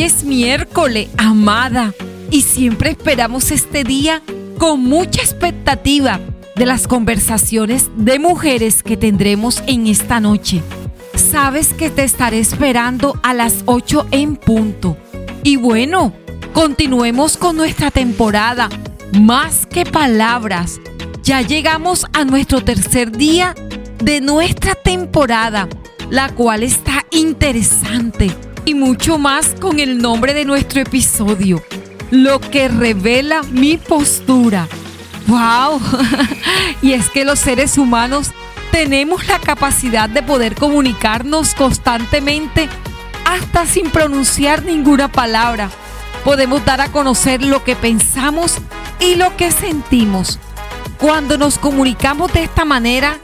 Es miércoles, amada, y siempre esperamos este día con mucha expectativa de las conversaciones de mujeres que tendremos en esta noche. Sabes que te estaré esperando a las 8 en punto. Y bueno, continuemos con nuestra temporada. Más que palabras, ya llegamos a nuestro tercer día de nuestra temporada, la cual está interesante y mucho más con el nombre de nuestro episodio, lo que revela mi postura. ¡Wow! y es que los seres humanos tenemos la capacidad de poder comunicarnos constantemente hasta sin pronunciar ninguna palabra. Podemos dar a conocer lo que pensamos y lo que sentimos. Cuando nos comunicamos de esta manera,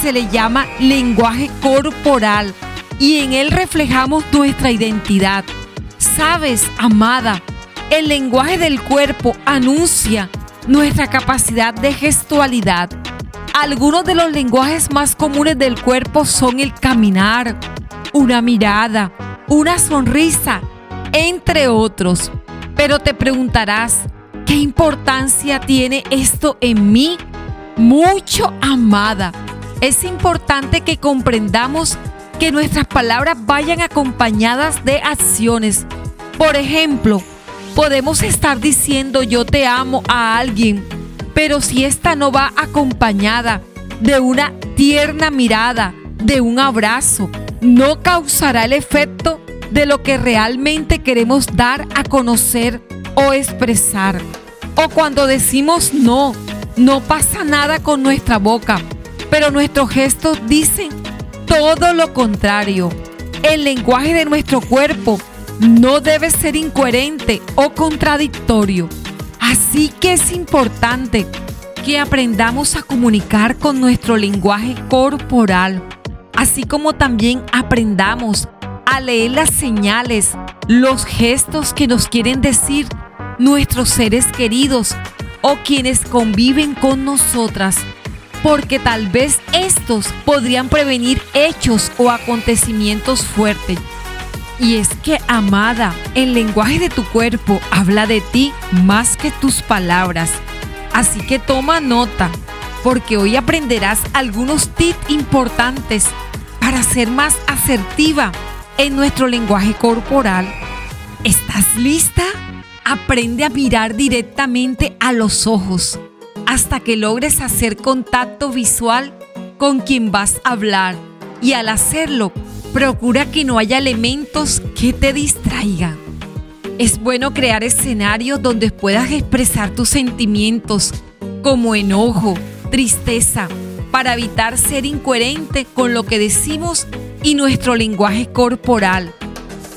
se le llama lenguaje corporal y en él reflejamos nuestra identidad. Sabes, amada, el lenguaje del cuerpo anuncia nuestra capacidad de gestualidad. Algunos de los lenguajes más comunes del cuerpo son el caminar, una mirada, una sonrisa, entre otros. Pero te preguntarás, ¿qué importancia tiene esto en mí? Mucho, amada. Es importante que comprendamos que nuestras palabras vayan acompañadas de acciones. Por ejemplo, podemos estar diciendo yo te amo a alguien, pero si esta no va acompañada de una tierna mirada, de un abrazo, no causará el efecto de lo que realmente queremos dar a conocer o expresar. O cuando decimos no, no pasa nada con nuestra boca, pero nuestros gestos dicen todo lo contrario. El lenguaje de nuestro cuerpo no debe ser incoherente o contradictorio. Así que es importante que aprendamos a comunicar con nuestro lenguaje corporal, así como también aprendamos a leer las señales, los gestos que nos quieren decir nuestros seres queridos o quienes conviven con nosotras porque tal vez estos podrían prevenir hechos o acontecimientos fuertes. Y es que, amada, el lenguaje de tu cuerpo habla de ti más que tus palabras. Así que toma nota, porque hoy aprenderás algunos tips importantes para ser más asertiva en nuestro lenguaje corporal. ¿Estás lista? Aprende a mirar directamente a los ojos hasta que logres hacer contacto visual con quien vas a hablar. Y al hacerlo, procura que no haya elementos que te distraigan. Es bueno crear escenarios donde puedas expresar tus sentimientos como enojo, tristeza, para evitar ser incoherente con lo que decimos y nuestro lenguaje corporal.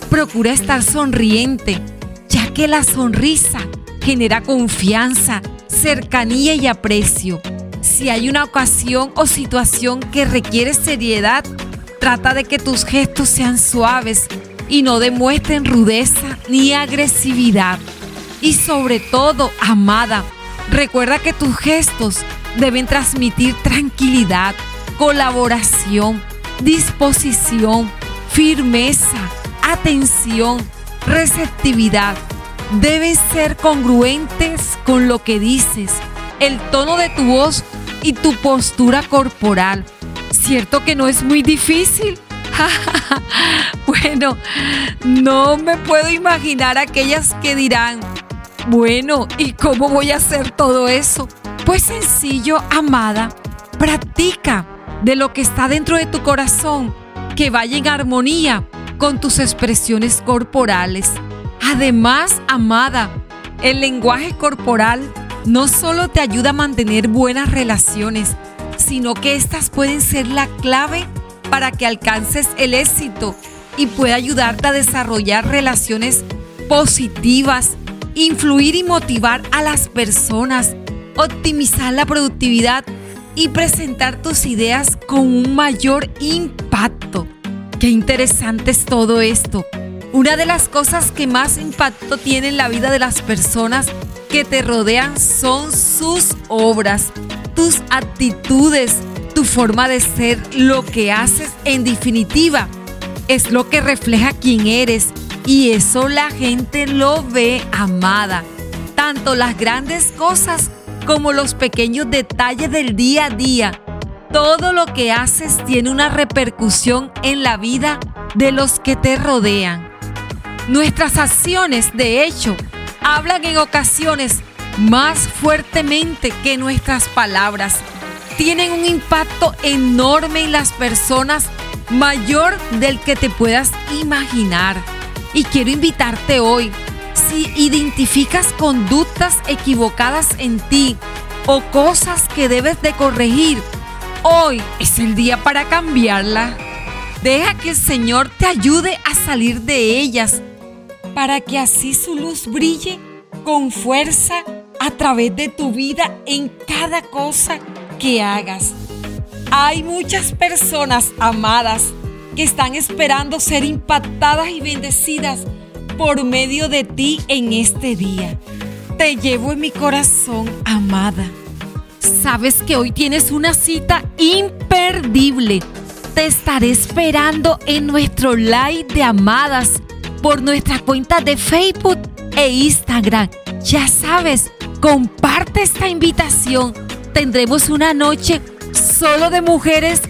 Procura estar sonriente, ya que la sonrisa genera confianza cercanía y aprecio. Si hay una ocasión o situación que requiere seriedad, trata de que tus gestos sean suaves y no demuestren rudeza ni agresividad. Y sobre todo, amada, recuerda que tus gestos deben transmitir tranquilidad, colaboración, disposición, firmeza, atención, receptividad deben ser congruentes con lo que dices, el tono de tu voz y tu postura corporal. ¿Cierto que no es muy difícil? bueno, no me puedo imaginar aquellas que dirán, bueno, ¿y cómo voy a hacer todo eso? Pues sencillo, amada, practica de lo que está dentro de tu corazón, que vaya en armonía con tus expresiones corporales. Además, amada, el lenguaje corporal no solo te ayuda a mantener buenas relaciones, sino que estas pueden ser la clave para que alcances el éxito y pueda ayudarte a desarrollar relaciones positivas, influir y motivar a las personas, optimizar la productividad y presentar tus ideas con un mayor impacto. Qué interesante es todo esto. Una de las cosas que más impacto tiene en la vida de las personas que te rodean son sus obras, tus actitudes, tu forma de ser, lo que haces en definitiva. Es lo que refleja quién eres Y eso la gente lo ve, amada. Tanto las grandes cosas como los pequeños detalles del día a día. Todo lo que haces tiene una repercusión en la vida de los que te rodean. Nuestras acciones, de hecho, hablan en ocasiones más fuertemente que nuestras palabras. Tienen un impacto enorme en las personas mayor del que te puedas imaginar. Y quiero invitarte hoy, si identificas conductas equivocadas en ti o cosas que debes de corregir, hoy es el día para cambiarla. Deja que el Señor te ayude a salir de ellas para que así su luz brille con fuerza a través de tu vida en cada cosa que hagas. Hay muchas personas amadas que están esperando ser impactadas y bendecidas por medio de ti en este día. Te llevo en mi corazón, amada. Sabes que hoy tienes una cita imperdible. Te estaré esperando en nuestro live de amadas por nuestra cuenta de Facebook e Instagram. Ya sabes, comparte esta invitación. Tendremos una noche solo de mujeres,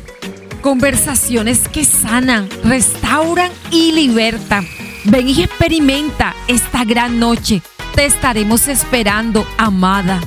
conversaciones que sanan, restauran y libertan. Ven y experimenta esta gran noche. Te estaremos esperando, amada.